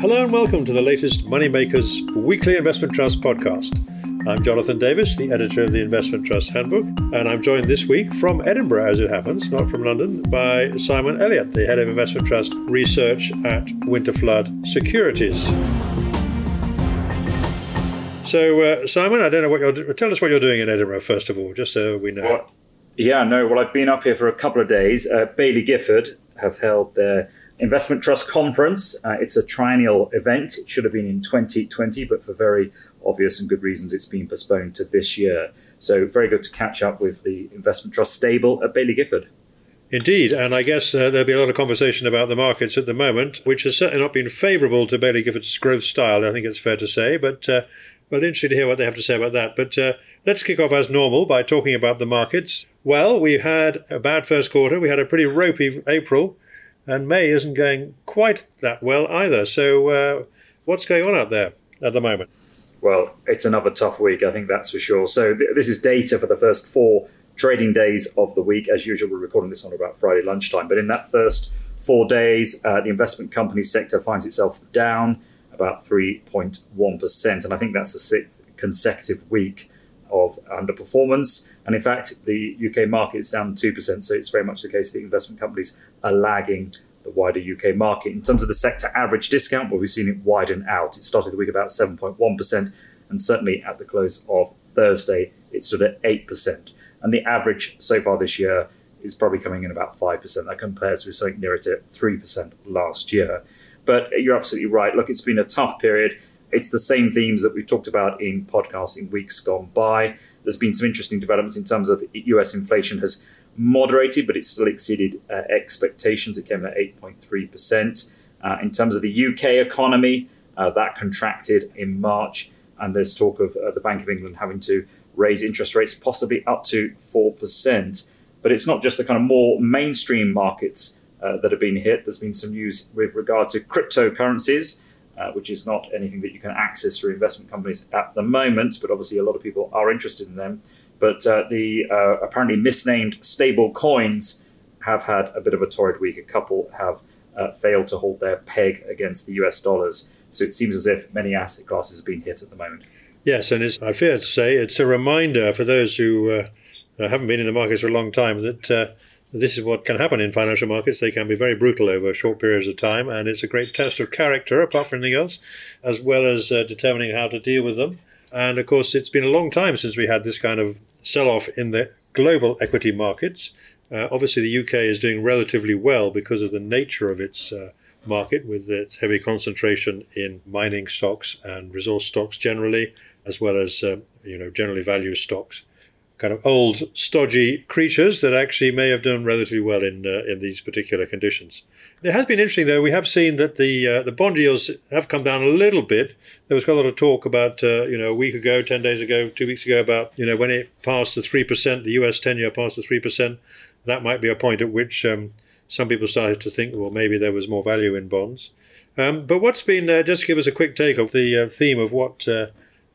Hello and welcome to the latest Moneymakers Weekly Investment Trust podcast. I'm Jonathan Davis, the editor of the Investment Trust Handbook, and I'm joined this week from Edinburgh, as it happens, not from London, by Simon Elliott, the head of Investment Trust Research at Winterflood Securities. So, uh, Simon, I don't know what you're. Tell us what you're doing in Edinburgh first of all, just so we know. Well, yeah, no. Well, I've been up here for a couple of days. Uh, Baillie Gifford have held their investment trust conference. Uh, it's a triennial event. It should have been in 2020, but for very obvious and good reasons, it's been postponed to this year. So, very good to catch up with the investment trust stable at Baillie Gifford. Indeed, and I guess uh, there'll be a lot of conversation about the markets at the moment, which has certainly not been favourable to Baillie Gifford's growth style. I think it's fair to say, but uh, well, interesting to hear what they have to say about that. But uh, let's kick off as normal by talking about the markets. Well, we had a bad first quarter. We had a pretty ropey April, and May isn't going quite that well either. So, uh, what's going on out there at the moment? Well, it's another tough week, I think that's for sure. So, th- this is data for the first four trading days of the week. As usual, we're recording this on about Friday lunchtime. But in that first four days, uh, the investment company sector finds itself down about 3.1%. And I think that's the sixth consecutive week of underperformance. And in fact, the UK market is down 2%. So it's very much the case that investment companies are lagging the wider UK market. In terms of the sector average discount, well, we've seen it widen out. It started the week about 7.1%. And certainly at the close of Thursday, it stood at 8%. And the average so far this year is probably coming in about 5%. That compares with something nearer to 3% last year. But you're absolutely right. Look, it's been a tough period. It's the same themes that we've talked about in podcasts in weeks gone by. There's been some interesting developments in terms of US inflation has moderated, but it still exceeded uh, expectations. It came at 8.3%. Uh, in terms of the UK economy, uh, that contracted in March, and there's talk of uh, the Bank of England having to raise interest rates possibly up to 4%. But it's not just the kind of more mainstream markets uh, that have been hit. There's been some news with regard to cryptocurrencies, uh, which is not anything that you can access through investment companies at the moment, but obviously a lot of people are interested in them. But uh, the uh, apparently misnamed stable coins have had a bit of a torrid week. A couple have uh, failed to hold their peg against the US dollars. So it seems as if many asset classes have been hit at the moment. Yes, and I fear to say it's a reminder for those who uh, haven't been in the markets for a long time that this is what can happen in financial markets. They can be very brutal over short periods of time, and it's a great test of character, apart from anything else, as well as uh, determining how to deal with them. And of course, it's been a long time since we had this kind of sell off in the global equity markets. Uh, obviously, the UK is doing relatively well because of the nature of its uh, market, with its heavy concentration in mining stocks and resource stocks generally, as well as uh, you know generally value stocks kind of old, stodgy creatures that actually may have done relatively well in uh, in these particular conditions. It has been interesting, though. We have seen that the uh, the bond yields have come down a little bit. There was quite a lot of talk about uh, you know a week ago, ten days ago, two weeks ago about you know when it passed the three percent, the U.S. ten-year passed the three percent. That might be a point at which um, some people started to think, well, maybe there was more value in bonds. Um, but what's been uh, just give us a quick take of the uh, theme of what uh,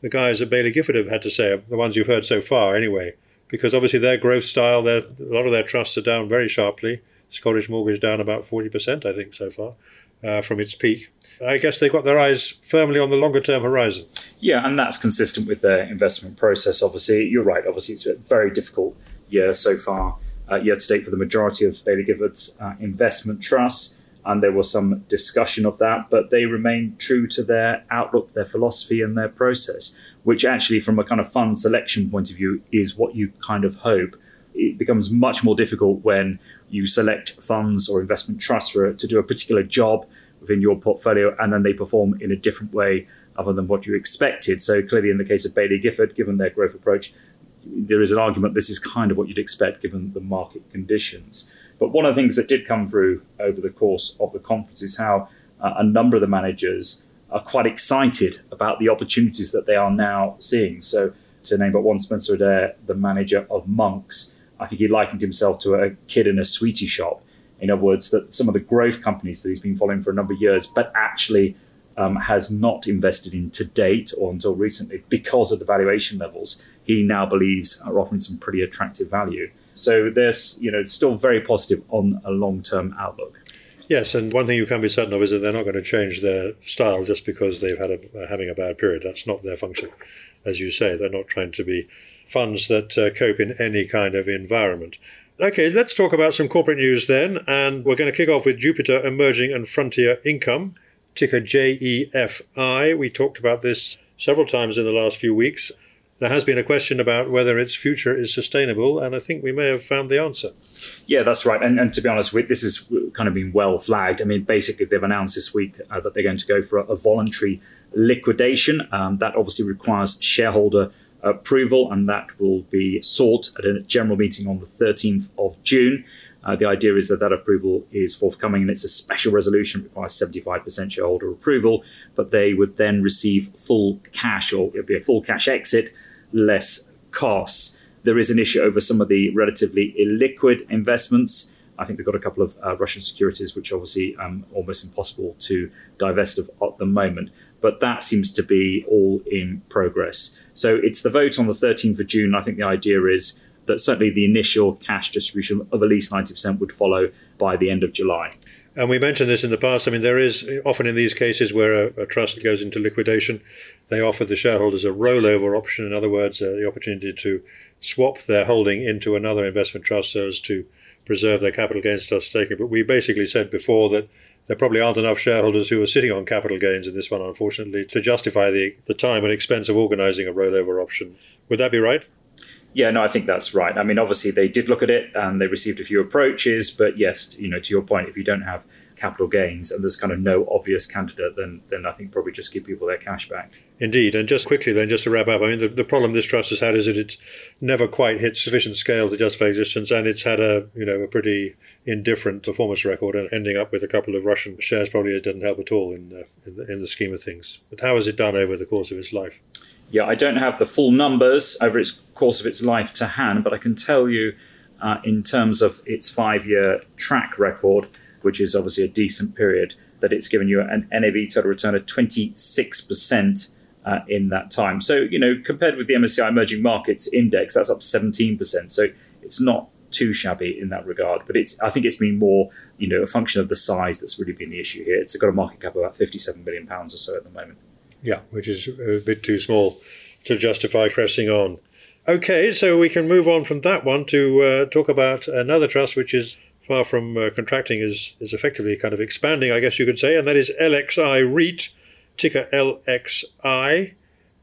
the guys at Baillie Gifford have had to say, the ones you've heard so far anyway, because obviously their growth style, their, a lot of their trusts are down very sharply. Scottish Mortgage down about 40%, I think, so far uh, from its peak. I guess they've got their eyes firmly on the longer term horizon. Yeah, and that's consistent with their investment process, obviously. You're right, obviously, it's a very difficult year so far, uh, year to date, for the majority of Baillie Gifford's uh, investment trusts and there was some discussion of that, but they remain true to their outlook, their philosophy, and their process, which actually, from a kind of fund selection point of view, is what you kind of hope. It becomes much more difficult when you select funds or investment trusts for, to do a particular job within your portfolio and then they perform in a different way other than what you expected. So, clearly, in the case of Baillie Gifford, given their growth approach, there is an argument this is kind of what you'd expect given the market conditions. But one of the things that did come through over the course of the conference is how uh, a number of the managers are quite excited about the opportunities that they are now seeing. So, to name but one, Spencer Adair, the manager of Monks, I think he likened himself to a kid in a sweetie shop. In other words, that some of the growth companies that he's been following for a number of years, but actually um, has not invested in to date or until recently because of the valuation levels, he now believes are offering some pretty attractive value. So there's, you know, it's still very positive on a long-term outlook. Yes, and one thing you can be certain of is that they're not going to change their style just because they've had a, having a bad period. That's not their function, as you say. They're not trying to be funds that uh, cope in any kind of environment. Okay, let's talk about some corporate news then, and we're going to kick off with Jupiter Emerging and Frontier Income, ticker JEFI. We talked about this several times in the last few weeks. There has been a question about whether its future is sustainable, and I think we may have found the answer. Yeah, that's right. And, and to be honest, this has kind of been well flagged. I mean, basically, they've announced this week uh, that they're going to go for a, a voluntary liquidation. Um, that obviously requires shareholder approval, and that will be sought at a general meeting on the 13th of June. Uh, the idea is that that approval is forthcoming and it's a special resolution, requires 75% shareholder approval, but they would then receive full cash or it would be a full cash exit, less costs. There is an issue over some of the relatively illiquid investments. I think they've got a couple of uh, Russian securities, which obviously um, almost impossible to divest of at the moment. But that seems to be all in progress. So it's the vote on the 13th of June. I think the idea is that certainly the initial cash distribution of at least 90% would follow by the end of July. And we mentioned this in the past. I mean, there is often in these cases where a, a trust goes into liquidation, they offer the shareholders a rollover option. In other words, uh, the opportunity to swap their holding into another investment trust so as to preserve their capital gains trust taken. But we basically said before that there probably aren't enough shareholders who are sitting on capital gains in this one, unfortunately, to justify the, the time and expense of organising a rollover option. Would that be right? Yeah, no, I think that's right. I mean, obviously they did look at it and they received a few approaches, but yes, you know, to your point, if you don't have capital gains and there's kind of no obvious candidate, then then I think probably just give people their cash back. Indeed, and just quickly then, just to wrap up, I mean, the, the problem this trust has had is that it's never quite hit sufficient scale to justify existence, and it's had a you know a pretty indifferent performance record, and ending up with a couple of Russian shares probably doesn't help at all in the, in the, in the scheme of things. But how has it done over the course of its life? Yeah, I don't have the full numbers over its course of its life to hand, but I can tell you uh, in terms of its five year track record, which is obviously a decent period, that it's given you an NAV total return of 26% uh, in that time. So, you know, compared with the MSCI Emerging Markets Index, that's up 17%. So it's not too shabby in that regard. But it's I think it's been more, you know, a function of the size that's really been the issue here. It's got a market cap of about 57 million pounds or so at the moment. Yeah, which is a bit too small to justify pressing on. Okay, so we can move on from that one to uh, talk about another trust which is far from uh, contracting, is, is effectively kind of expanding, I guess you could say, and that is LXI REIT, ticker LXI,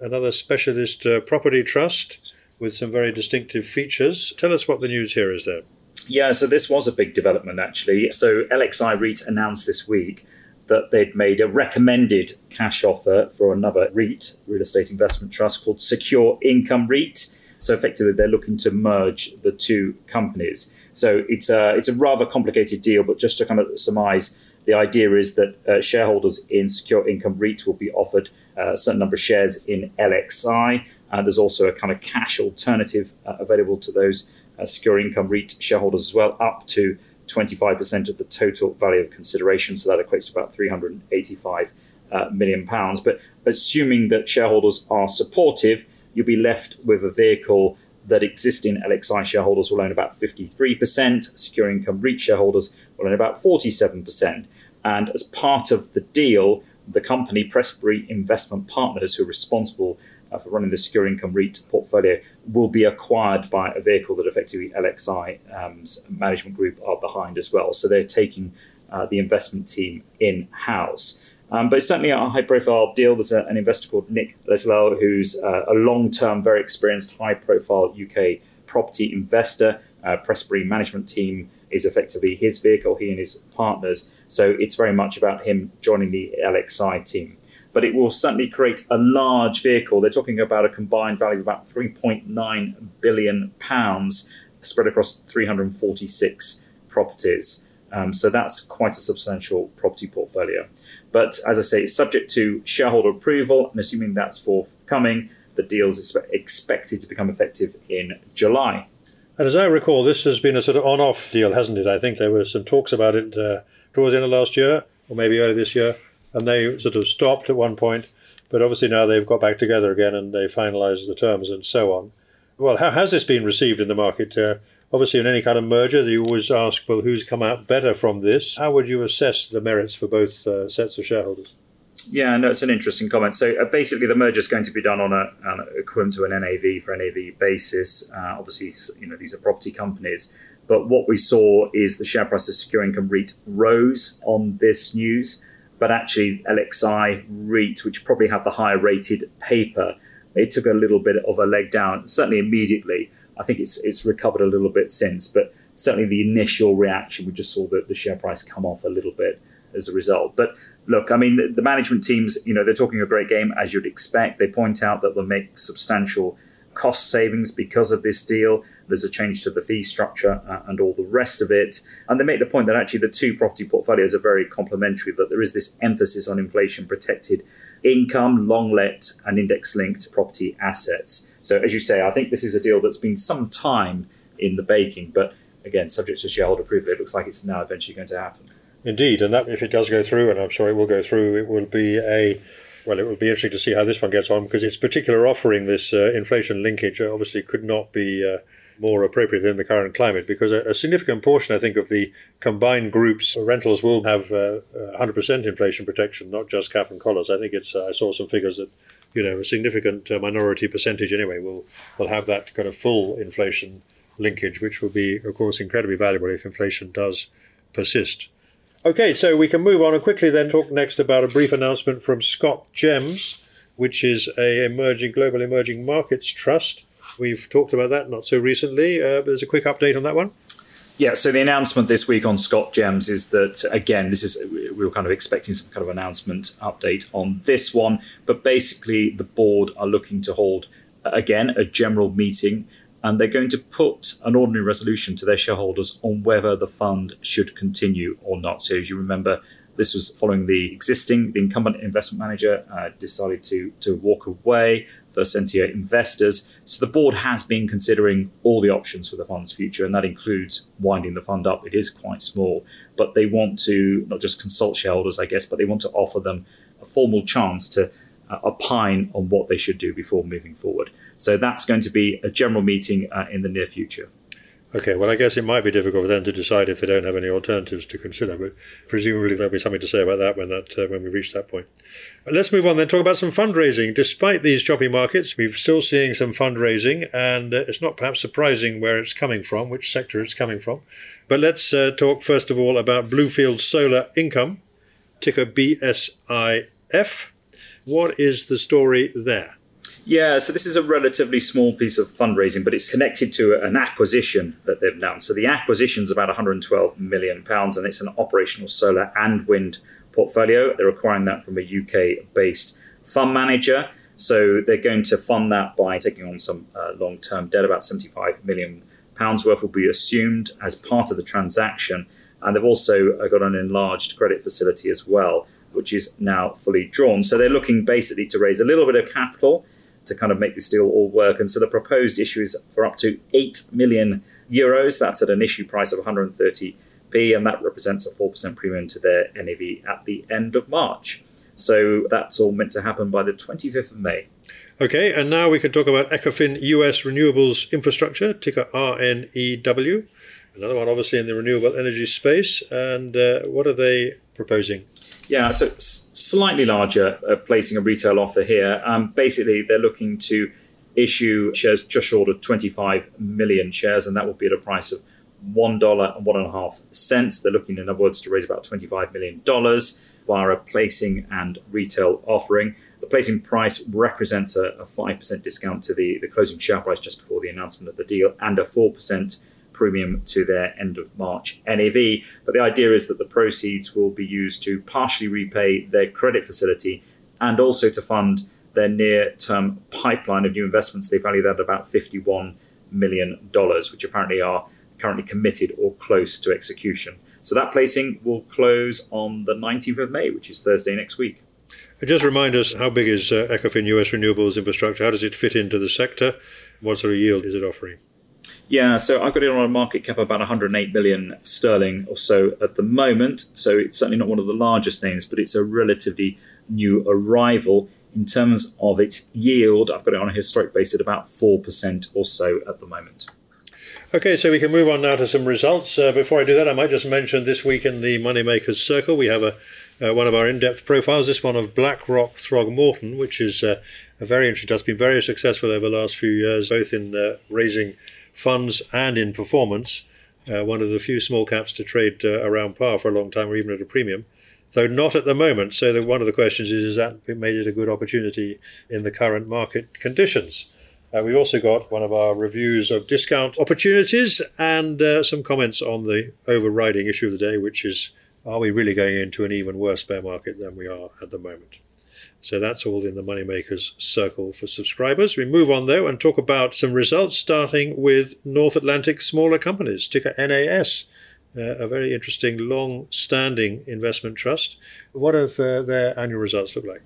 another specialist uh, property trust with some very distinctive features. Tell us what the news here is there. Yeah, so this was a big development actually. So LXI REIT announced this week that they'd made a recommended cash offer for another REIT, real estate investment trust called Secure Income REIT. So effectively, they're looking to merge the two companies. So it's a it's a rather complicated deal, but just to kind of surmise, the idea is that uh, shareholders in Secure Income REIT will be offered uh, a certain number of shares in LXI. Uh, there's also a kind of cash alternative uh, available to those uh, Secure Income REIT shareholders as well, up to 25% of the total value of consideration. So that equates to about 385 uh, million pounds. But assuming that shareholders are supportive, you'll be left with a vehicle that existing LXI shareholders will own about 53%, secure income REIT shareholders will own about 47%. And as part of the deal, the company Prestbury Investment Partners, who are responsible uh, for running the secure income REIT portfolio will be acquired by a vehicle that effectively LXI's um, management group are behind as well. So they're taking uh, the investment team in house. Um, but certainly a high profile deal. There's a, an investor called Nick Leslau, who's uh, a long term, very experienced, high profile UK property investor. Uh, Prestbury management team is effectively his vehicle, he and his partners. So it's very much about him joining the LXI team but it will certainly create a large vehicle. They're talking about a combined value of about 3.9 billion pounds spread across 346 properties. Um, so that's quite a substantial property portfolio. But as I say, it's subject to shareholder approval, and assuming that's forthcoming, the deal is expected to become effective in July. And as I recall, this has been a sort of on off deal, hasn't it? I think there were some talks about it uh, towards the end of last year, or maybe early this year and they sort of stopped at one point, but obviously now they've got back together again and they finalised the terms and so on. Well, how has this been received in the market? Uh, Obviously, in any kind of merger, you always ask, well, who's come out better from this? How would you assess the merits for both uh, sets of shareholders? Yeah, no, it's an interesting comment. So uh, basically, the merger is going to be done on a, an equivalent to an NAV for NAV basis. Uh, obviously, you know these are property companies, but what we saw is the share price of Secure Income REIT rose on this news, but actually LXI REIT, which probably had the higher rated paper, it took a little bit of a leg down. Certainly immediately, I think it's it's recovered a little bit since, but certainly the initial reaction, we just saw the, the share price come off a little bit as a result. But look, I mean, the, the, management teams, you know, they're talking a great game as you'd expect. They point out that they'll make substantial cost savings because of this deal. There's a change to the fee structure uh, and all the rest of it. And they make the point that actually the two property portfolios are very complementary, that there is this emphasis on inflation protected income, long let, and index linked property assets. So, as you say, I think this is a deal that's been some time in the baking, but again, subject to shareholder approval, it looks like it's now eventually going to happen. Indeed, and that if it does go through, and I'm sure it will go through, it will be a well, it will be interesting to see how this one gets on because its particular offering, this uh, inflation linkage, obviously could not be uh, more appropriate than the current climate because a, a, significant portion, I think, of the combined groups rentals will have uh, 100% inflation protection, not just cap and collars. I think it's. Uh, I saw some figures that you know a significant uh, minority percentage anyway will will have that kind of full inflation linkage, which will be, of course, incredibly valuable if inflation does persist. Okay, so we can move on and quickly then talk next about a brief announcement from ScotGems, which is a emerging global emerging markets trust. We've talked about that not so recently, uh, but there's a quick update on that one. Yeah, so the announcement this week on ScotGems is that again, this is we were kind of expecting some kind of announcement update on this one, but basically the board are looking to hold again a general meeting and they're going to put an ordinary resolution to their shareholders on whether the fund should continue or not. So, as you remember, this was following the existing, the incumbent investment manager uh, decided to to walk away. First Sentier investors. So the board has been considering all the options for the fund's future, and that includes winding the fund up. It is quite small, but they want to not just consult shareholders, I guess, but they want to offer them a formal chance to uh, opine on what they should do before moving forward. So that's going to be a general meeting uh, in the near future. Okay, well, I guess it might be difficult for them to decide if they don't have any alternatives to consider, but presumably there'll be something to say about that when that uh, when we reach that point. But let's move on then. Talk about some fundraising. Despite these choppy markets, we're still seeing some fundraising, and uh, it's not perhaps surprising where it's coming from, which sector it's coming from. But let's uh, talk first of all about Bluefield Solar Income, ticker BSIF. What is the story there? Yeah, so this is a relatively small piece of fundraising, but it's connected to an acquisition that they've announced. So the acquisition is about 112 million pounds, and it's an operational solar and wind portfolio. They're acquiring that from a UK-based fund manager. So they're going to fund that by taking on some uh, long-term debt, about 75 million pounds worth will be assumed as part of the transaction, and they've also uh, got an enlarged credit facility as well which is now fully drawn. So they're looking basically to raise a little bit of capital to kind of make this deal all work. And so the proposed issue is for up to 8 million euros. That's at an issue price of 130p, and that represents a 4% premium to their NAV at the end of March. So that's all meant to happen by the 25th of May. Okay, and now we can talk about Ecofin US Renewables Infrastructure, ticker RNEW. Another one, obviously, in the renewable energy space. And uh, what are they proposing? Yeah, so slightly larger, uh, placing a retail offer here. Um, basically, they're looking to issue shares just short of 25 million shares, and that will be at a price of one dollar and one and a half cents. They're looking, in other words, to raise about 25 million dollars via a placing and retail offering. The placing price represents a, a 5% discount to the, the closing share price just before the announcement of the deal and a 4% premium to their end of March NAV. But the idea is that the proceeds will be used to partially repay their credit facility and also to fund their near term pipeline of new investments. They value that at about $51 million, which apparently are currently committed or close to execution. So that placing will close on the 19th of May, which is Thursday next week. Just remind us how big is uh, Ecofin US Renewables Infrastructure? How does it fit into the sector? What sort of yield is it offering? Yeah, so I've got it on a market cap of about 108 billion sterling or so at the moment. So it's certainly not one of the largest names, but it's a relatively new arrival. In terms of its yield, I've got it on a historic base at about 4% or so at the moment. Okay, so we can move on now to some results. Uh, before I do that, I might just mention this week in the Moneymakers Circle, we have a uh, one of our in-depth profiles, this one of BlackRock Throgmorton, which is uh, a very interesting. It's been very successful over the last few years, both in uh, raising funds and in performance. Uh, one of the few small caps to trade uh, around par for a long time, or even at a premium, though not at the moment. So one of the questions is: Is that made it a good opportunity in the current market conditions? Uh, we also got one of our reviews of discount opportunities and uh, some comments on the overriding issue of the day, which is are we really going into an even worse bear market than we are at the moment? So that's all in the Moneymakers circle for subscribers. We move on though and talk about some results, starting with North Atlantic Smaller Companies, ticker NAS. Uh, a very interesting, long standing investment trust. What have uh, their annual results look like?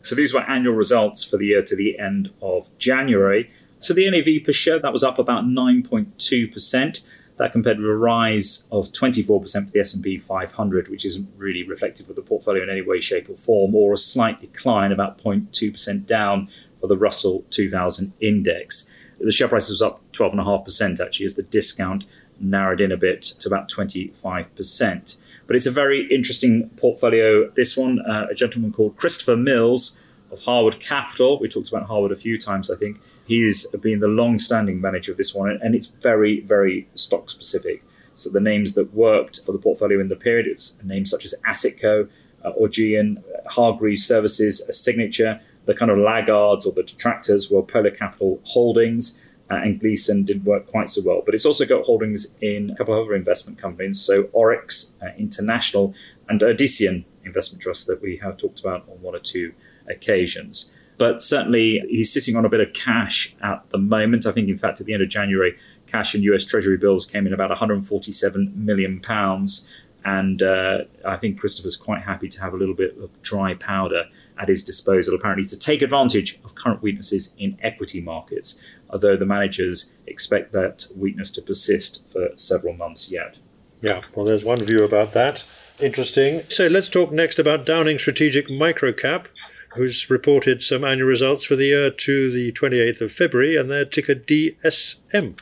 So these were annual results for the year to the end of January. So the NAV per share that was up about 9.2%. That compared with a rise of 24% for the S&P 500, which isn't really reflective of the portfolio in any way, shape, or form, or a slight decline, about 0.2% down for the Russell 2000 index. The share price was up 12.5% actually, as the discount narrowed in a bit to about 25%. But it's a very interesting portfolio. This one, uh, a gentleman called Christopher Mills of Harwood Capital. We talked about Harwood a few times, I think. He's been the long standing manager of this one, and it's very, very stock specific. So the names that worked for the portfolio in the period, it's names such as Assetco, uh, Augean, Hargreaves Services, a Signature. The kind of laggards or the detractors were Polar Capital Holdings, uh, and Gleeson didn't work quite so well. But it's also got holdings in a couple of other investment companies, so Oryx uh, International and Odyssean Investment Trust that we have talked about on one or two occasions. But certainly, he's sitting on a bit of cash at the moment. I think, in fact, at the end of January, cash and US Treasury bills came in about 147 million pounds. And uh, I think Christopher's quite happy to have a little bit of dry powder at his disposal, apparently, to take advantage of current weaknesses in equity markets although the managers expect that weakness to persist for several months yet. Yeah, well, there's one view about that. Interesting. So let's talk next about Downing Strategic Microcap, who's reported some annual results for the year to the 28th of February, and their ticker DSM.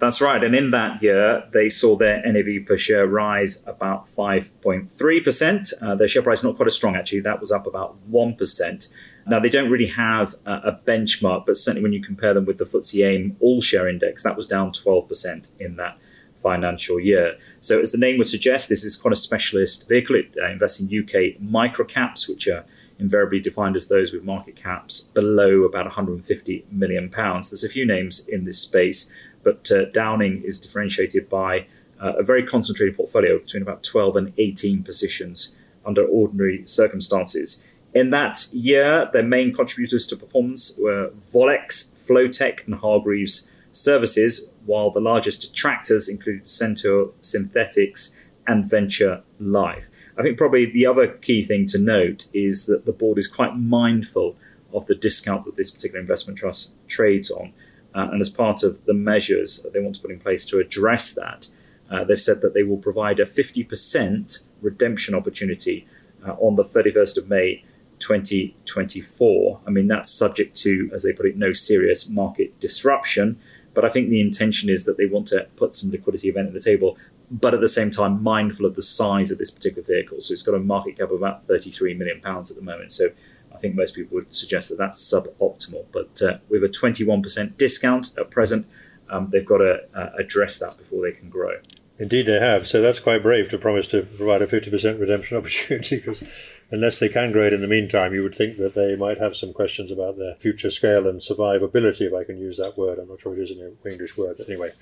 That's right. And in that year, they saw their NAV per share rise about 5.3%. Uh, their share price not quite as strong, actually. That was up about 1%. Now, they don't really have a, benchmark, but certainly when you compare them with the FTSE AIM All Share Index, that was down 12% in that financial year. So, as the name would suggest, this is quite a specialist vehicle. It uh, invests in UK microcaps, which are invariably defined as those with market caps below about 150 million pounds. There's a few names in this space, but uh, Downing is differentiated by uh, a very concentrated portfolio between about 12 and 18 positions under ordinary circumstances. In that year, their main contributors to performance were Volex, Flowtech, and Hargreaves Services, while the largest detractors included Centaur Synectics and Venture Life. I think probably the other key thing to note is that the board is quite mindful of the discount that this particular investment trust trades on. Uh, and as part of the measures that they want to put in place to address that, uh, they've said that they will provide a 50% redemption opportunity uh, on the 31st of May 2024. I mean, that's subject to, as they put it, no serious market disruption. But I think the intention is that they want to put some liquidity event at the table, but at the same time, mindful of the size of this particular vehicle. So it's got a market cap of about 33 million pounds at the moment. So I think most people would suggest that that's suboptimal. But uh, with a 21% discount at present, um, they've got to uh, address that before they can grow. Indeed, they have. So that's quite brave to promise to provide a 50% redemption opportunity because unless they can grow it in the meantime, you would think that they might have some questions about their future scale and survivability, if I can use that word. I'm not sure it is an English word, but anyway,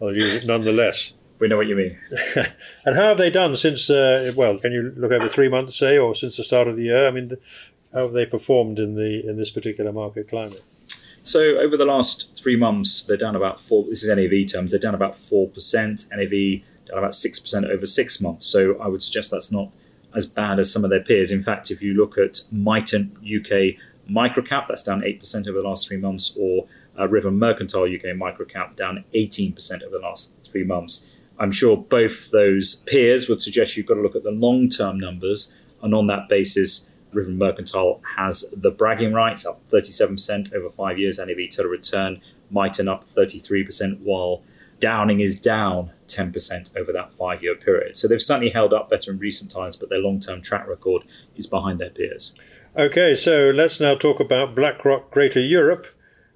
I'll use it nonetheless. We know what you mean. and how have they done since, uh, well, can you look over three months, say, or since the start of the year? I mean, how have they performed in the in this particular market climate? So over the last three months, they're down about four. This is NAV terms. They're down about four percent. NAV down about six percent over six months. So I would suggest that's not as bad as some of their peers. In fact, if you look at Miton UK Microcap, that's down eight percent over the last three months, or uh, River Mercantile UK Microcap down eighteen percent over the last three months. I'm sure both those peers would suggest you've got to look at the long term numbers, and on that basis, River Mercantile has the bragging rights, up 37% over five years, NAV total return, Miton up 33%, while Downing is down 10% over that five year period. So they've certainly held up better in recent times, but their long term track record is behind their peers. Okay, so let's now talk about BlackRock Greater Europe.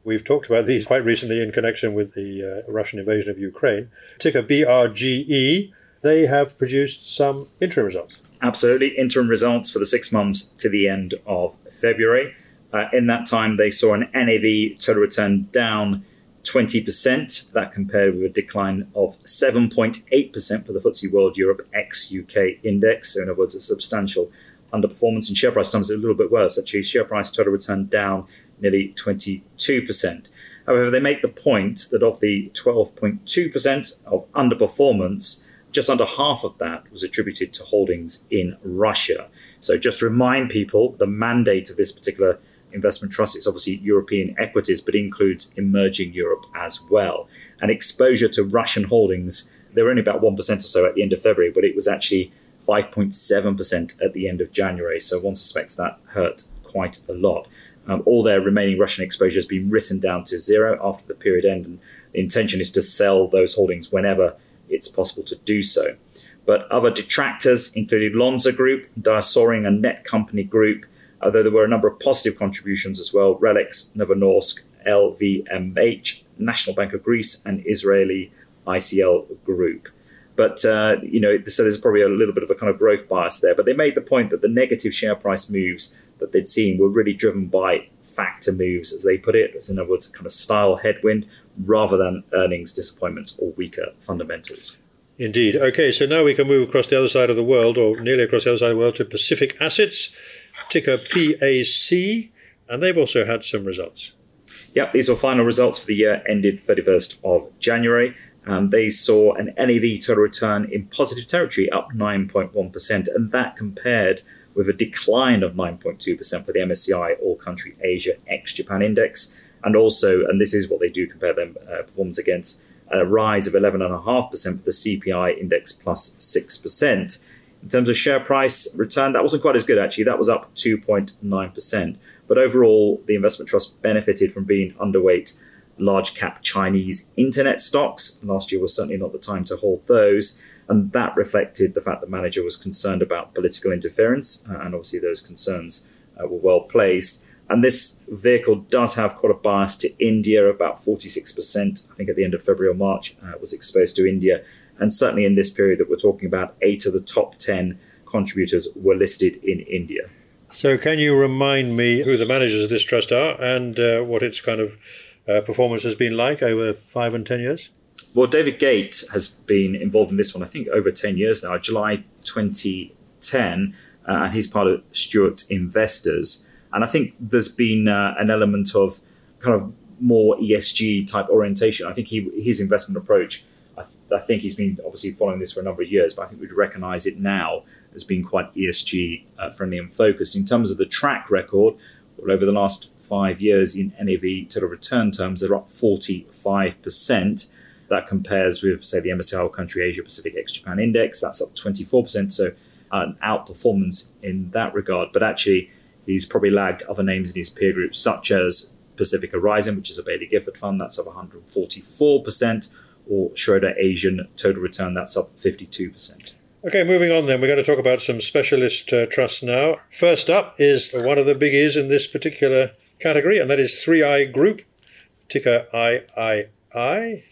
We've talked about these quite recently in connection with the uh, Russian invasion of Ukraine. Ticker BRGE, they have produced some interim results. Absolutely, interim results for the six months to the end of February. Uh, in that time, they saw an NAV total return down 20%. That compared with a decline of 7.8% for the FTSE World Europe ex UK index. So, in other words, a substantial underperformance in share price terms, a little bit worse. Actually, share price total return down nearly 22%. However, they make the point that of the 12.2% of underperformance, just under half of that was attributed to holdings in Russia. So, just to remind people, the mandate of this particular investment trust. It's obviously European equities, but includes emerging Europe as well. And exposure to Russian holdings, they were only about 1% or so at the end of February, but it was actually 5.7% at the end of January. So one suspects that hurt quite a lot. Um, all their remaining Russian exposure has been written down to zero after the period end, and the intention is to sell those holdings whenever it's possible to do so. But other detractors included Lonza Group, Diasorin and Netcompany Group, although there were a number of positive contributions as well RELX, Novo Nordisk, LVMH, National Bank of Greece, and Israeli ICL Group. But, uh, you know, so there's probably a little bit of a kind of growth bias there. But they made the point that the negative share price moves that they'd seen were really driven by factor moves, as they put it, as in other words, a kind of style headwind, rather than earnings disappointments or weaker fundamentals. Indeed. Okay, so now we can move across the other side of the world, or nearly across the other side of the world, to Pacific Assets ticker PAC, and they've also had some results. Yep, these were final results for the year ended 31st of January. Um, they saw an NAV total return in positive territory, up 9.1%, and that compared with a decline of 9.2% for the MSCI All Country Asia ex Japan Index, and also, and this is what they do compare them uh, performance against, a rise of 11.5% for the CPI Index plus 6%. In terms of share price return, that wasn't quite as good actually. That was up 2.9%. But overall, the investment trust benefited from being underweight large cap Chinese internet stocks. Last year was certainly not the time to hold those. And that reflected the fact the manager was concerned about political interference. Uh, and obviously, those concerns uh, were well placed. And this vehicle does have quite a bias to India, about 46%, I think at the end of February or March, uh, was exposed to India. And certainly in this period that we're talking about, eight of the top 10 contributors were listed in India. So, can you remind me who the managers of this trust are and uh, what its kind of uh, performance has been like over five and 10 years? Well, David Gait has been involved in this one, I think, over 10 years now, July 2010, uh, and he's part of Stewart Investors. And I think there's been uh, an element of kind of more ESG type orientation. I think he, his investment approach I think he's been obviously following this for a number of years, but I think we'd recognise it now as being quite ESG uh, friendly and focused. In terms of the track record, well, over the last five years in NAV total return terms, they're up 45%. That compares with, say, the MSCI Country Asia Pacific ex Japan Index, that's up 24%. So an outperformance in that regard. But actually, he's probably lagged other names in his peer group, such as Pacific Horizon, which is a Baillie Gifford fund, that's up 144% or Schroder Asian total return, that's up 52%. Okay, moving on then, we're going to talk about some specialist uh, trusts now. First up is one of the biggies in this particular category, and that is 3i Group, ticker III,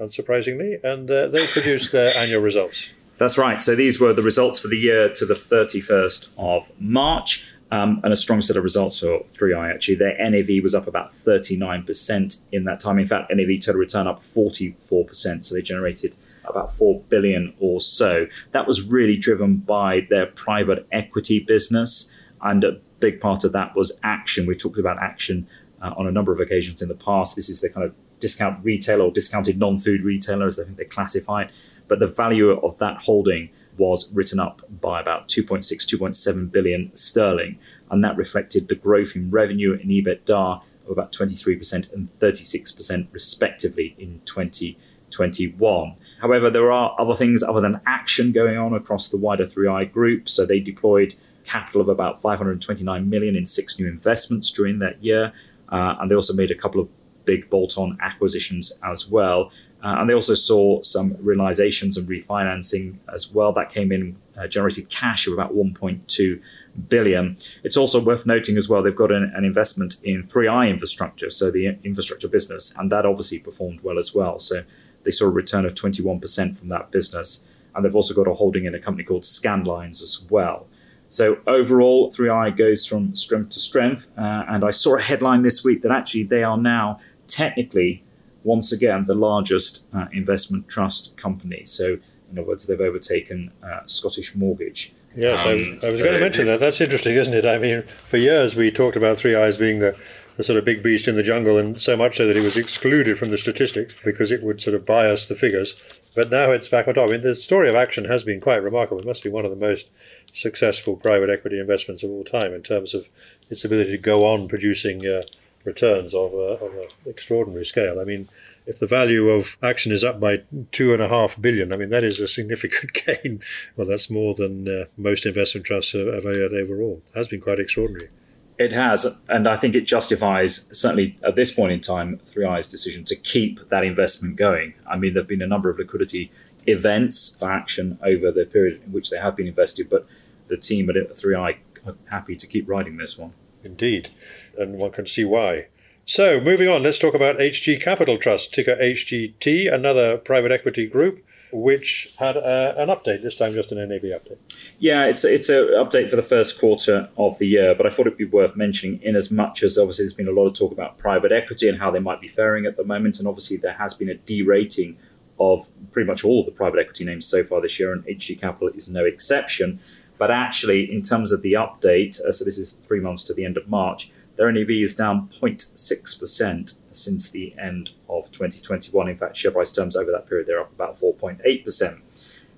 unsurprisingly, and uh, they produced their annual results. That's right. So these were the results for the year to the 31st of March um, and a strong set of results for 3i actually. Their NAV was up about 39% in that time. In fact, NAV total return up 44%. So they generated about 4 billion or so. That was really driven by their private equity business. And a big part of that was action. We talked about action uh, on a number of occasions in the past. This is the kind of discount retailer or discounted non food retailer, as I think they classify it. But the value of that holding was written up by about 2.6, 2.7 billion sterling. And that reflected the growth in revenue and EBITDA of about 23% and 36% respectively in 2021. However, there are other things other than action going on across the wider 3i group. So they deployed capital of about 529 million in six new investments during that year. Uh, and they also made a couple of big bolt on acquisitions as well. Uh, and they also saw some realizations and refinancing as well. That came in, uh, generated cash of about 1.2 billion. It's also worth noting as well they've got an, an, investment in 3i infrastructure, so the infrastructure business, and that obviously performed well as well. So they saw a return of 21% from that business, and they've also got a holding in a company called Scandlines as well. So overall, 3i goes from strength to strength, uh, and I saw a headline this week that actually they are now technically once again the largest uh, investment trust company. So in other words, they've overtaken uh, Scottish Mortgage. Yes, um, I, I, was going to mention that. That's interesting, isn't it? I mean, for years we talked about 3i being the, the sort of big beast in the jungle, and so much so that it was excluded from the statistics because it would sort of bias the figures. But now it's back on top. I mean, the story of Action has been quite remarkable. It must be one of the most successful private equity investments of all time in terms of its ability to go on producing uh, returns of, uh, of an extraordinary scale. I mean, if the value of action is up by two and a half billion, I mean that is a significant gain. Well, that's more than uh, most investment trusts are valued overall. It has been quite extraordinary. It has, and I think it justifies certainly at this point in time 3i's decision to keep that investment going. I mean, there've been a number of liquidity events for action over the period in which they have been invested, but the team at 3i are happy to keep riding this one. Indeed, and one can see why. So, moving on, let's talk about HG Capital Trust, ticker HGT, another private equity group which had uh, an update this time, just an NAV update. Yeah, it's it's an update for the first quarter of the year, but I thought it'd be worth mentioning in as much as obviously there's been a lot of talk about private equity and how they might be faring at the moment, and obviously there has been a derating of pretty much all the private equity names so far this year, and HG Capital is no exception. But actually, in terms of the update, uh, so this is three months to the end of March their NAV is down 0.6% since the end of 2021. In fact, share price terms over that period, they're up about 4.8%.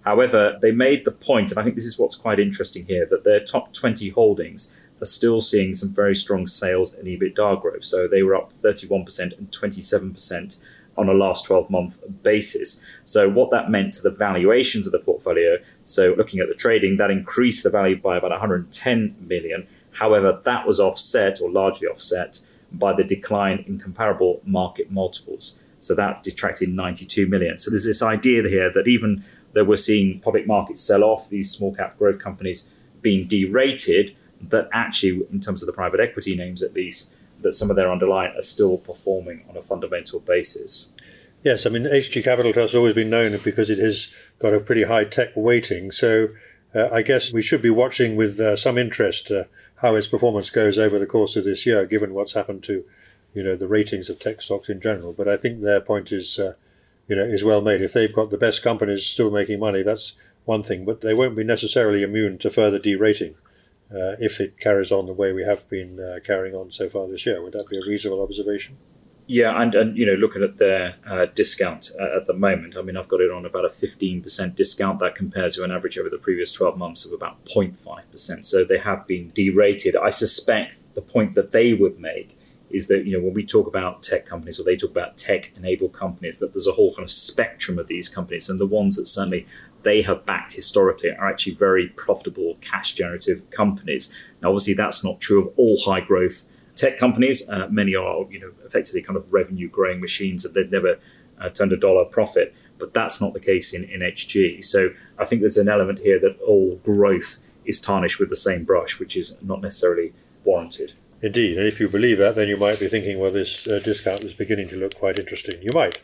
However, they made the point, and I think this is what's quite interesting here, that their top 20 holdings are still seeing some very strong sales and EBITDA growth. So they were up 31% and 27% on a last 12 month basis. So, what that meant to the valuations of the portfolio, so looking at the trading, that increased the value by about 110 million However, that was offset or largely offset by the decline in comparable market multiples. So that detracted 92 million. So there's this idea here that even though we're seeing public markets sell off, these small cap growth companies being derated, that actually, in terms of the private equity names at least, that some of their underlying are still performing on a fundamental basis. Yes, I mean, HG Capital Trust has always been known because it has got a pretty high tech weighting. So uh, I guess we should be watching with uh, some interest uh, how its performance goes over the course of this year, given what's happened to, you know, the ratings of tech stocks in general. But I think their point is, uh, you know, is well made. If they've got the best companies still making money, that's one thing. But they won't be necessarily immune to further derating uh, if it carries on the way we have been uh, carrying on so far this year. Would that be a reasonable observation? Yeah, and, and you know, looking at their uh, discount uh, at the moment, I mean, I've got it on about a 15% discount. That compares to an average over the previous 12 months of about 0.5%. So they have been derated. I suspect the point that they would make is that, you know, when we talk about tech companies or they talk about tech enabled companies, that there's a whole kind of spectrum of these companies. And the ones that certainly they have backed historically are actually very profitable, cash generative companies. Now, obviously, that's not true of all high growth tech companies. Uh, many are, you know, effectively kind of revenue growing machines that they've never uh, turned a dollar profit. But that's not the case in, in HG. So I think there's an element here that all growth is tarnished with the same brush, which is not necessarily warranted. Indeed, and if you believe that, then you might be thinking, well, this uh, discount is beginning to look quite interesting. You might.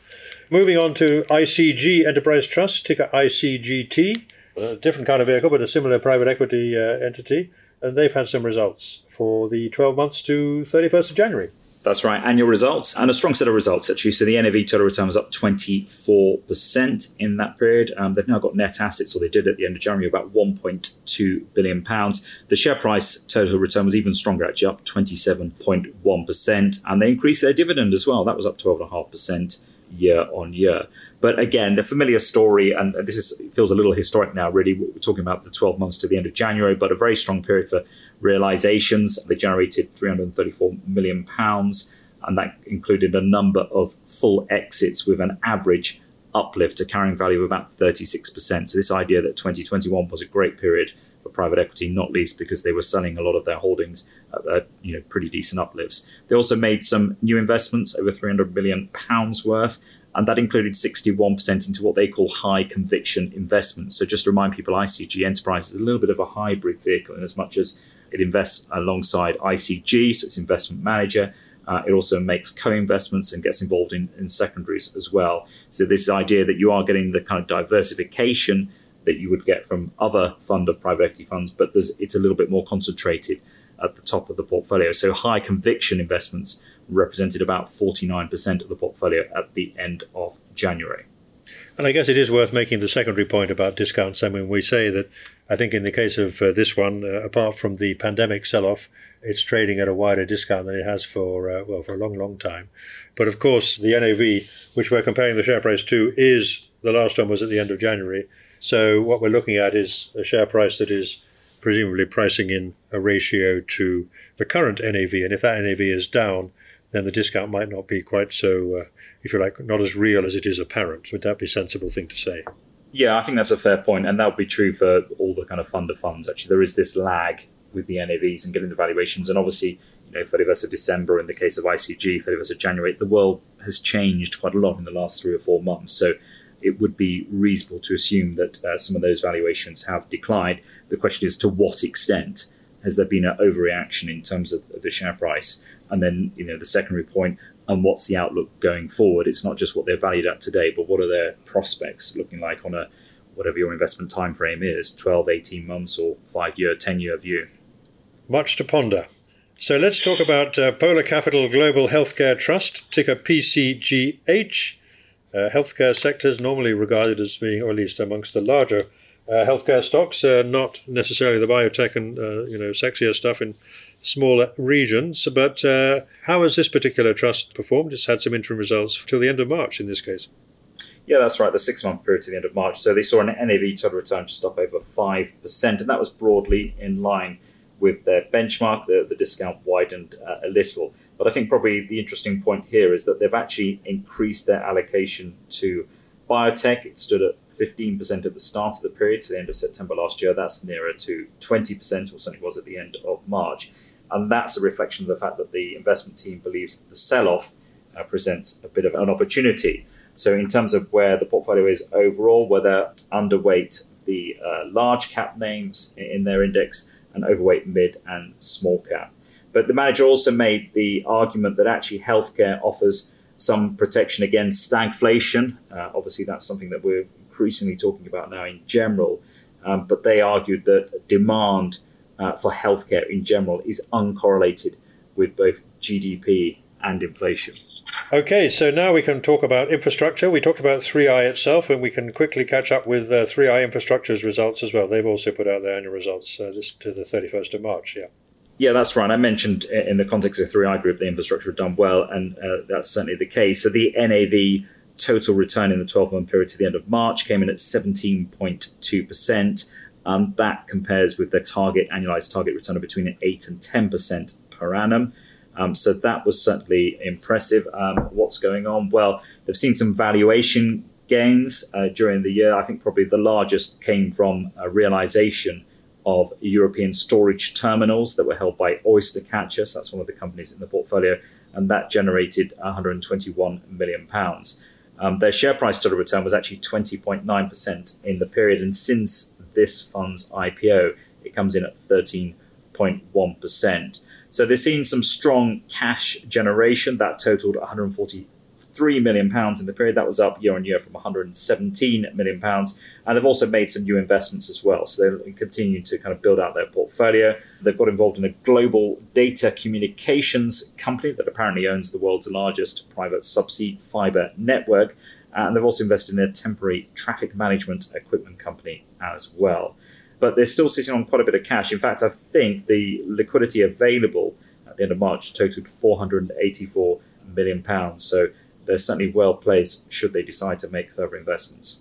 Moving on to ICG Enterprise Trust, ticker ICGT, a different kind of vehicle, but a similar private equity uh, entity and they've had some results for the 12 months to 31st of January. That's right, annual results and a strong set of results actually. So the NAV total return was up 24% in that period. Um, they've now got net assets, or they did at the end of January, about 1.2 billion pounds. The share price total return was even stronger, actually up 27.1%, and they increased their dividend as well. That was up 12.5% year on year. But again, the familiar story, and this is feels a little historic now. Really, we're talking about the 12 months to the end of January, but a very strong period for realizations. They generated 334 million pounds, and that included a number of full exits with an average uplift to carrying value of about 36%. So this idea that 2021 was a great period for private equity, not least because they were selling a lot of their holdings at, at you know pretty decent uplifts. They also made some new investments, over 300 million pounds worth, and that included 61% into what they call high conviction investments. So, just to remind people, ICG Enterprise is a little bit of a hybrid vehicle in as much as it invests alongside ICG, so it's investment manager. Uh, it also makes co-investments and gets involved in, in secondaries as well. So this idea that you are getting the kind of diversification that you would get from other fund of private equity funds, but it's a little bit more concentrated at the top of the portfolio. So high conviction investments represented about 49% of the portfolio at the end of January. And I guess it is worth making the secondary point about discounts. I mean, we say that I think in the case of uh, this one, uh, apart from the pandemic sell-off, it's trading at a wider discount than it has for uh, well for a long, long time. But of course, the NAV, which we're comparing the share price to, is the last one was at the end of January. So what we're looking at is a share price that is presumably pricing in a ratio to the current NAV, and if that NAV is down, then the discount might not be quite so, uh, if you like, not as real as it is apparent. Would that be a sensible thing to say? Yeah, I think that's a fair point, and that would be true for all the kind of fund of funds. Actually, there is this lag with the NAVs and getting the valuations, and obviously, you know, 31st of December in the case of ICG, 31st of January, the world has changed quite a lot in the last three or four months. So it would be reasonable to assume that uh, some of those valuations have declined. The question is to what extent has there been an overreaction in terms of, of the share price? And then, you know, the secondary point, and what's the outlook going forward? It's not just what they're valued at today, but what are their prospects looking like on a whatever your investment time frame is 12, 18 months, or five year, 10 year view. Much to ponder. So let's talk about uh, Polar Capital Global Healthcare Trust, ticker PCGH. Uh, healthcare sector is normally regarded as being, or at least amongst the larger uh, healthcare stocks, uh, not necessarily the biotech and uh, you know sexier stuff in smaller regions. But uh, how has this particular trust performed? It's had some interim results till the end of March in this case. Yeah, that's right. The six month period to the end of March. So they saw an NAV total return just up over 5%, and that was broadly in line with their benchmark. The, the discount widened uh, a little. But I think probably the interesting point here is that they've actually increased their allocation to biotech. It stood at 15% at the start of the period, so the end of September last year. That's nearer to 20%, or certainly was at the end of March. And that's a reflection of the fact that the investment team believes that the sell off uh, presents a bit of an opportunity. So, in terms of where the portfolio is overall, whether underweight the uh, large cap names in their index and overweight mid and small cap. But the manager also made the argument that actually healthcare offers some protection against stagflation. Uh, obviously, that's something that we're increasingly talking about now in general. Um, but they argued that demand uh, for healthcare in general is uncorrelated with both GDP and inflation. Okay, so now we can talk about infrastructure. We talked about 3i itself, and we can quickly catch up with uh, 3i Infrastructure's results as well. They've also put out their annual results uh, this to the 31st of March, yeah. Yeah, that's right. I mentioned in the context of 3i Group, the infrastructure had done well, and uh, that's certainly the case. So the NAV total return in the 12 month period to the end of March came in at 17.2%. Um, that compares with their target annualized target return of between 8 and 10% per annum. Um, so that was certainly impressive. Um, what's going on? Well, they've seen some valuation gains uh, during the year. I think probably the largest came from a realization of European storage terminals that were held by Oystercatcher. So that's one of the companies in the portfolio, and that generated 121 million pounds. Um, their share price total return was actually 20.9% in the period, and since this fund's IPO, it comes in at 13.1%. So they're seeing some strong cash generation that totaled 143 million pounds in the period. That was up year on year from 117 million pounds, and they've also made some new investments as well. So they continue to kind of build out their portfolio. They've got involved in a global data communications company that apparently owns the world's largest private subsea fiber network. Uh, and they've also invested in a temporary traffic management equipment company as well. But they're still sitting on quite a bit of cash. In fact, I think the liquidity available at the end of March totaled 484 million pounds. So they're certainly well placed should they decide to make further investments.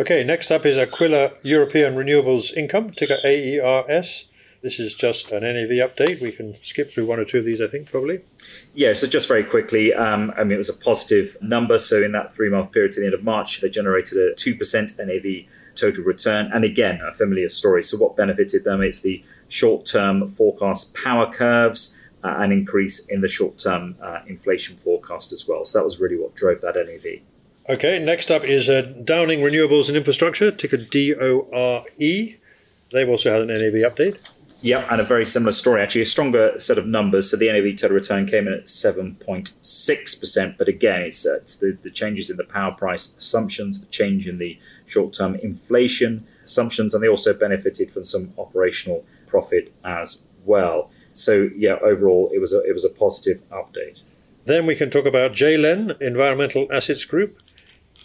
Okay, next up is Aquila European Renewables Income, ticker AERS. This is just an NAV update. We can skip through one or two of these, I think, probably. Yeah, so just very quickly, um, I mean, it was a positive number. So in that three month period to the end of March, they generated a 2% NAV total return. And again, a familiar story. So what benefited them? It's the short term forecast power curves uh, an increase in the short term uh, inflation forecast as well. So that was really what drove that NAV. Okay, next up is uh, Downing Renewables and Infrastructure, ticker DORE. They've also had an NAV update. Yep, and a very similar story, actually, a stronger set of numbers. So the NAV total return came in at 7.6%, but again, it's, uh, it's the, the changes in the power price assumptions, the change in the short term inflation assumptions, and they also benefited from some operational profit as well. So yeah, overall, it was a, it was a positive update. Then we can talk about JLEN, Environmental Assets Group.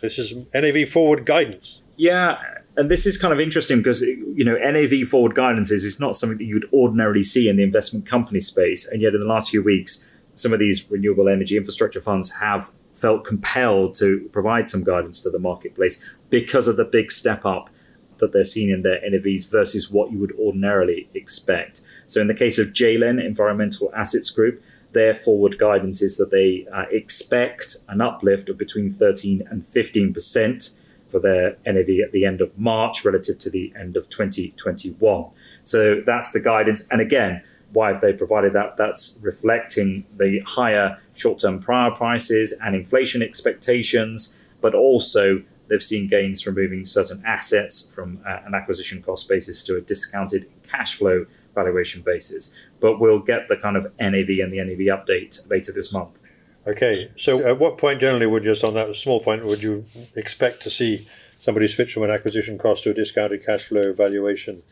This is NAV forward guidance. Yeah, and this is kind of interesting because you know NAV forward guidance is, not something that you'd ordinarily see in the investment company space, and yet in the last few weeks, some of these renewable energy infrastructure funds have felt compelled to provide some guidance to the marketplace because of the big step up that they're seeing in their NAVs versus what you would ordinarily expect. So in the case of JLEN, Environmental Assets Group, their forward guidance is that they uh, expect an uplift of between 13 and 15 percent for their NAV at the end of March relative to the end of 2021. So that's the guidance. And again, why have they provided that? That's reflecting the higher short term prior prices and inflation expectations, but also they've seen gains from moving certain assets from uh, an acquisition cost basis to a discounted cash flow valuation basis. But we'll get the kind of NAV and the NAV update later this month. Okay, so at what point generally would just on that small point would you expect to see somebody switch from an acquisition cost to a discounted cash flow valuation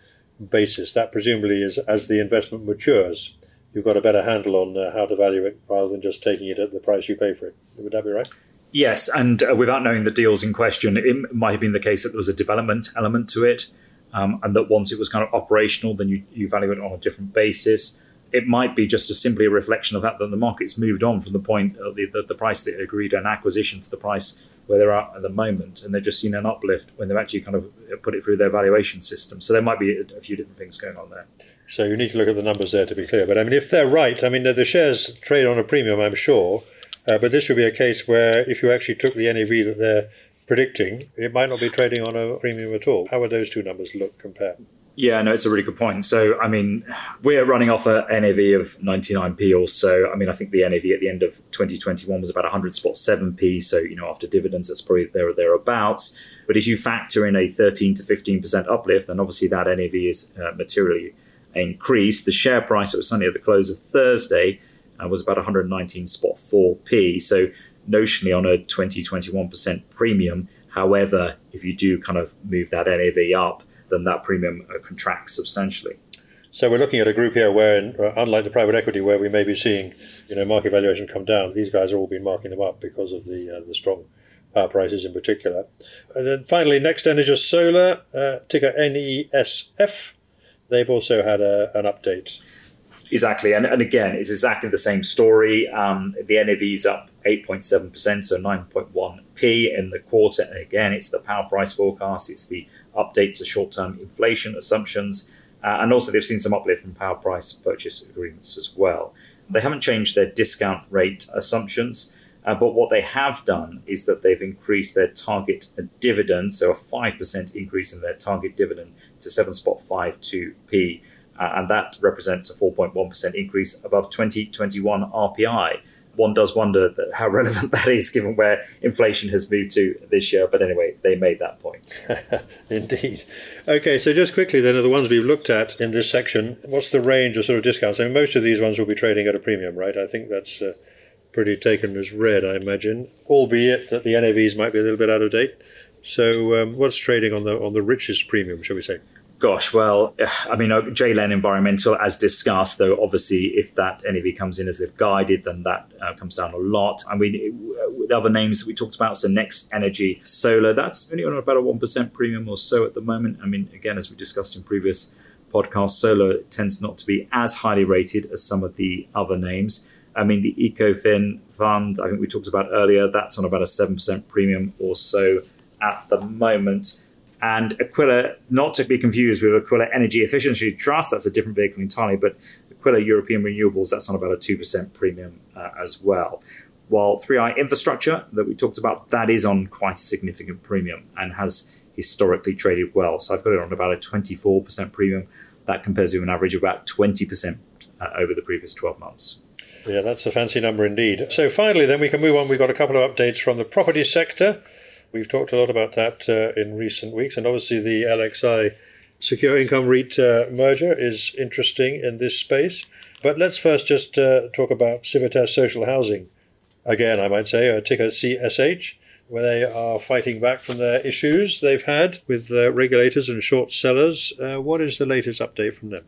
basis? That presumably is as the investment matures, you've got a better handle on uh, how to value it rather than just taking it at the price you pay for it. Would that be right? Yes, and uh, without knowing the deals in question, it might have been the case that there was a development element to it, um, and that once it was kind of operational, then you, you value it on a different basis it might be just a simply a reflection of that that the market's moved on from the point of the, the, the price that agreed an acquisition to the price where they're at at the moment, and they've just seen an uplift when they've actually kind of put it through their valuation system. So there might be a, a few different things going on there. So you need to look at the numbers there to be clear. But I mean, if they're right, I mean the shares trade on a premium, I'm sure. Uh, but this would be a case where if you actually took the NAV that they're predicting, it might not be trading on a premium at all. How would those two numbers look compared? Yeah, no, it's a really good point. So, I mean, we're running off a NAV of 99p or so. I mean, I think the NAV at the end of 2021 was about 100 spot 7p. So, you know, after dividends, that's probably there or thereabouts. But if you factor in a 13 to 15% uplift, then obviously that NAV is uh, materially increased. The share price, it was only at the close of Thursday, uh, was about 119 spot 4p. So, notionally on a 20, 21% premium. However, if you do kind of move that NAV up, then that premium uh, contracts substantially. So we're looking at a group here where, uh, unlike the private equity, where we may be seeing, you know, market valuation come down, these guys have all been marking them up because of the uh, the strong power prices in particular. And then finally, NextEnergy Solar, uh, ticker NESF, they've also had a, an update. Exactly, and, and again, it's exactly the same story. Um, the NAV is up 8.7%, so 9.1p in the quarter. And again, it's the power price forecast, it's the update to short term inflation assumptions. Uh, and also, they've seen some uplift from power price purchase agreements as well. They haven't changed their discount rate assumptions, uh, but what they have done is that they've increased their target dividend, so a 5% increase in their target dividend to 7.52p. Uh, and that represents a 4.1% increase above 2021 RPI one does wonder how relevant that is given where inflation has moved to this year. But anyway, they made that point. Indeed. Okay, so just quickly then, of the ones we've looked at in this section, what's the range of sort of discounts? I mean, most of these ones will be trading at a premium, right? I think that's uh, pretty taken as read, I imagine, albeit that the NAVs might be a little bit out of date. So, um, what's trading on the on the richest premium, shall we say? Gosh, well, I mean, uh, JLEN Environmental, as discussed, though, obviously, if that NAV comes in as they've guided, then that uh, comes down a lot. I mean, with other names that we talked about, so Next Energy Solar, that's only on about a 1% premium or so at the moment. I mean, again, as we discussed in previous podcasts, solar tends not to be as highly rated as some of the other names. I mean, the Ecofin fund, I think we talked about earlier, that's on about a 7% premium or so at the moment. And Aquila, not to be confused with Aquila Energy Efficiency Trust, that's a different vehicle entirely, but Aquila European Renewables, that's on about a 2% premium uh, as well. While 3i Infrastructure, that we talked about, that is on quite a significant premium and has historically traded well. So I've got it on about a 24% premium. That compares to an average of about 20% uh, over the previous 12 months. Yeah, that's a fancy number indeed. So finally, then we can move on. We've got a couple of updates from the property sector. We've talked a lot about that uh, in recent weeks, and obviously the LXI Secure Income REIT uh, merger is interesting in this space. But let's first just uh, talk about Civitas Social Housing. Again, I might say, ticker CSH, where they are fighting back from their issues they've had with regulators and short sellers. Uh, what is the latest update from them?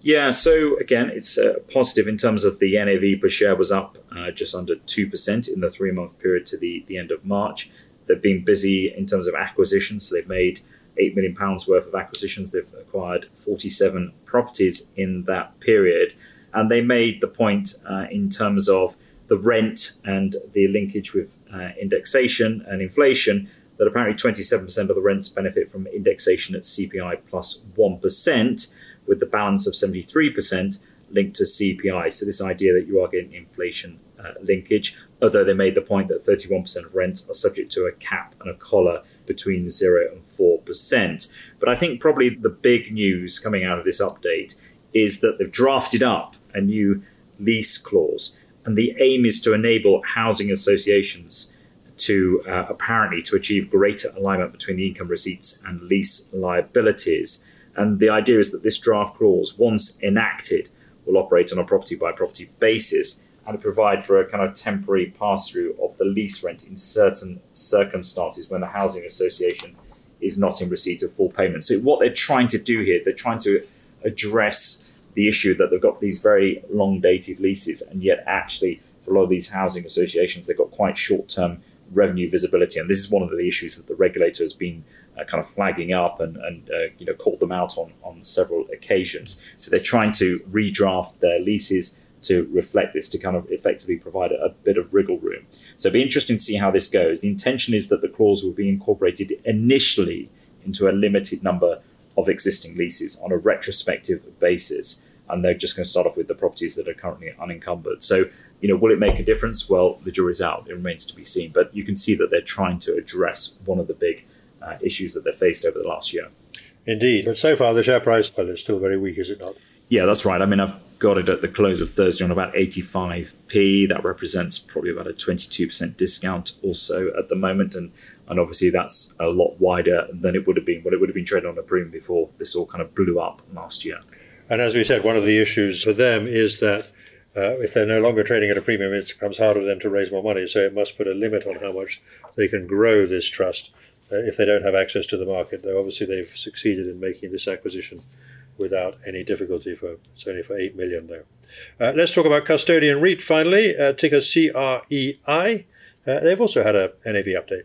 Yeah, so again, it's uh, positive in terms of the NAV per share was up uh, just under 2% in the three month period to the, the end of March. They've been busy in terms of acquisitions. So they've made £8 million worth of acquisitions. They've acquired 47 properties in that period. And they made the point uh, in terms of the rent and the linkage with uh, indexation and inflation that apparently 27% of the rents benefit from indexation at CPI plus 1, with the balance of 73% linked to CPI. So, this idea that you are getting inflation uh, linkage, although they made the point that 31% of rents are subject to a cap and a collar between 0 and 4%. But I think probably the big news coming out of this update is that they've drafted up a new lease clause. And the aim is to enable housing associations to uh, apparently to achieve greater alignment between the income receipts and lease liabilities. And the idea is that this draft clause, once enacted, will operate on a property by property basis and provide for a kind of temporary pass through of the lease rent in certain circumstances when the housing association is not in receipt of full payment. So, what they're trying to do here is they're trying to address the issue that they've got these very long dated leases, and yet, actually, for a lot of these housing associations, they've got quite short term revenue visibility. And this is one of the issues that the regulator has been uh, kind of flagging up and, and uh, you know called them out on, on several occasions. So they're trying to redraft their leases to reflect this to kind of effectively provide a, a, bit of wriggle room. So it'll be interesting to see how this goes. The intention is that the clause will be incorporated initially into a limited number of existing leases on a retrospective basis. And they're just going to start off with the properties that are currently unencumbered. So, you know, will it make a difference? Well, the jury's out. It remains to be seen. But you can see that they're trying to address one of the big uh, issues that they faced over the last year. Indeed. But so far, the share price, well, it's still very weak, is it not? Yeah, that's right. I mean, I've got it at the close of Thursday on about 85p. That represents probably about a 22% discount also at the moment. And, and obviously, that's a lot wider than it would have been, what it would have been traded on a premium before this all kind of blew up last year. And as we said, one of the issues for them is that uh, if they're no longer trading at a premium, it becomes harder for them to raise more money. So it must put a limit on how much they can grow this trust uh, if they don't have access to the market. Though obviously they've succeeded in making this acquisition without any difficulty for it's only for 8 million though. Uh, let's talk about Custodian REIT finally, uh, ticker CREI. Uh, they've also had a NAV update.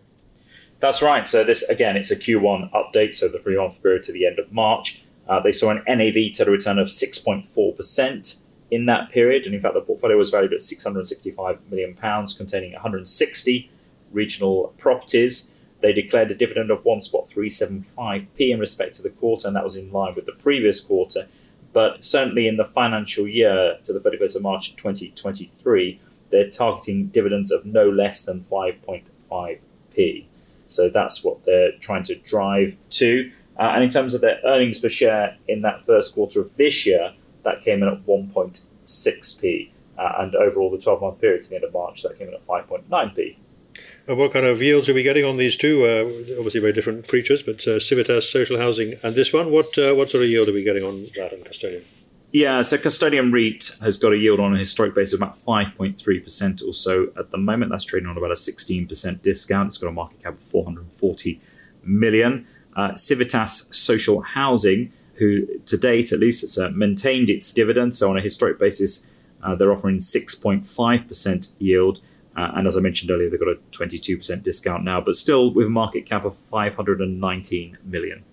That's right. So this again, it's a Q1 update, so the three-month period to the end of March. Uh, they saw an NAV total return of 6.4% in that period, and in fact, the portfolio was valued at 665 million pounds, containing 160 regional properties. They declared a dividend of one spot three seven five p in respect to the quarter, and that was in line with the previous quarter. But certainly in the financial year to the 31st of March 2023, they're targeting dividends of no less than 5.5p. So that's what they're trying to drive to. Uh, and in terms of their earnings per share in that first quarter of this year, that came in at 1.6p. Uh, and overall, the 12 month period to the end of March, that came in at 5.9p. And what kind of yields are we getting on these two? Uh, obviously, very different creatures, but uh, Civitas Social Housing and this one, what uh, what sort of yield are we getting on that and Custodian? Yeah, so Custodian REIT has got a yield on a historic basis of about 5.3% or so at the moment. That's trading on about a 16% discount. It's got a market cap of 440 million. Uh, Civitas Social Housing, who to date at least has uh, maintained its dividend. So on a historic basis, uh, they're offering 6.5% yield. Uh, and as I mentioned earlier, they've got a 22% discount now, but still with a market cap of 519 million.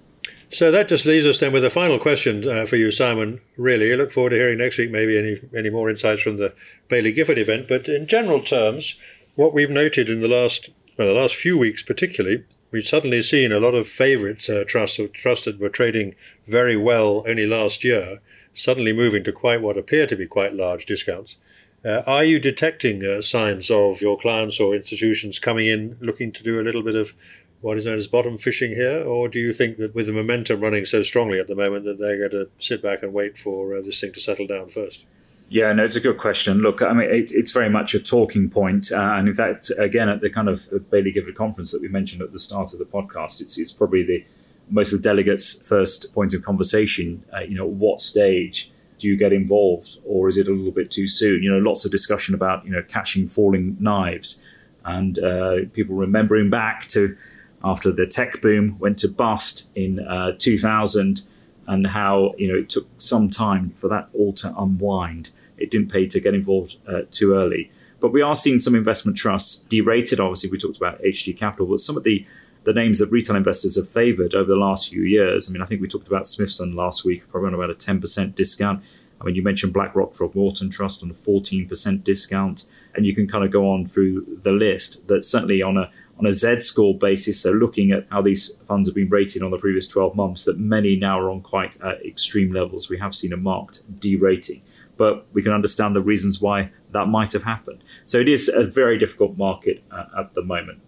So that just leaves us then with a final question uh, for you, Simon. Really, I look forward to hearing next week maybe any any more insights from the Baillie Gifford event. But in general terms, what we've noted in the last well, the last few weeks, particularly, we've suddenly seen a lot of favourites uh, that were trading very well only last year, suddenly moving to quite what appear to be quite large discounts. Uh, are you detecting uh, signs of your clients or institutions coming in looking to do a little bit of what is known as bottom fishing here, or do you think that with the momentum running so strongly at the moment that they're going to sit back and wait for uh, this thing to settle down first? Yeah, no, it's a good question. Look, I mean, it, it's very much a talking point, uh, and in fact, again, at the kind of Baillie Gifford conference that we mentioned at the start of the podcast, it's it's probably the most of the delegates' first point of conversation. Uh, you know, what stage do you get involved, or is it a little bit too soon? You know, lots of discussion about you know catching falling knives, and uh, people remembering back to after the tech boom went to bust in uh, 2000, and how you know it took some time for that all to unwind it didn't pay to get involved uh, too early. But we are seeing some investment trusts derated. Obviously, we talked about HG Capital, but some of the the names that retail investors have favoured over the last few years. I mean, I think we talked about Smithson last week, probably on about a 10% discount. I mean, you mentioned BlackRock Throgmorton Trust on a 14% discount, and you can kind of go on through the list. That certainly on a on a Z score basis, so looking at how these funds have been rated on the previous 12 months, that many now are on quite uh, extreme levels. We have seen a marked derating but we can understand the reasons why that might have happened. So it is a very difficult market uh, at the moment.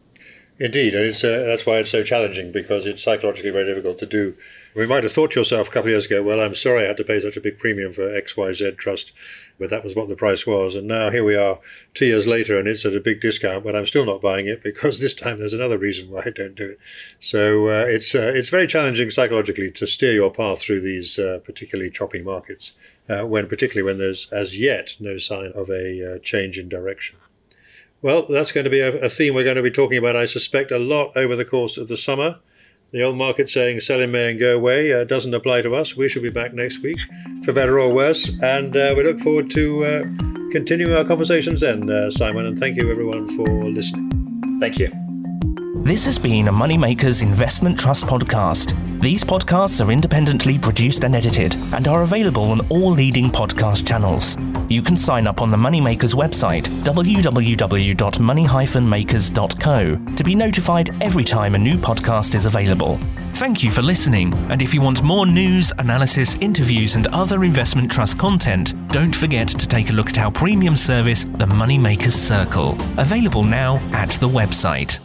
Indeed, and it's, uh, that's why it's so challenging because it's psychologically very difficult to do. We might have thought to yourself a couple of years ago, well, I'm sorry I had to pay such a big premium for XYZ Trust, but that was what the price was. And now here we are two years later and it's at a big discount, but I'm still not buying it because this time there's another reason why I don't do it. So uh, it's, uh, it's very challenging psychologically to steer your path through these uh, particularly choppy markets uh, when particularly when there's as yet no sign of a uh, change in direction. Well, that's going to be a, a, theme we're going to be talking about, I suspect, a lot over the course of the summer. The old market saying sell in May and go away uh, doesn't apply to us. We shall be back next week, for better or worse. And uh, we look forward to uh, continuing our conversations then, uh, Simon. And thank you, everyone, for listening. Thank you. This has been a Moneymakers Investment Trust podcast. These podcasts are independently produced and edited and are available on all leading podcast channels. You can sign up on the Moneymakers website, www.money-makers.co, to be notified every time a new podcast is available. Thank you for listening, and if you want more news, analysis, interviews, and other investment trust content, don't forget to take a look at our premium service, the Moneymakers Circle, available now at the website.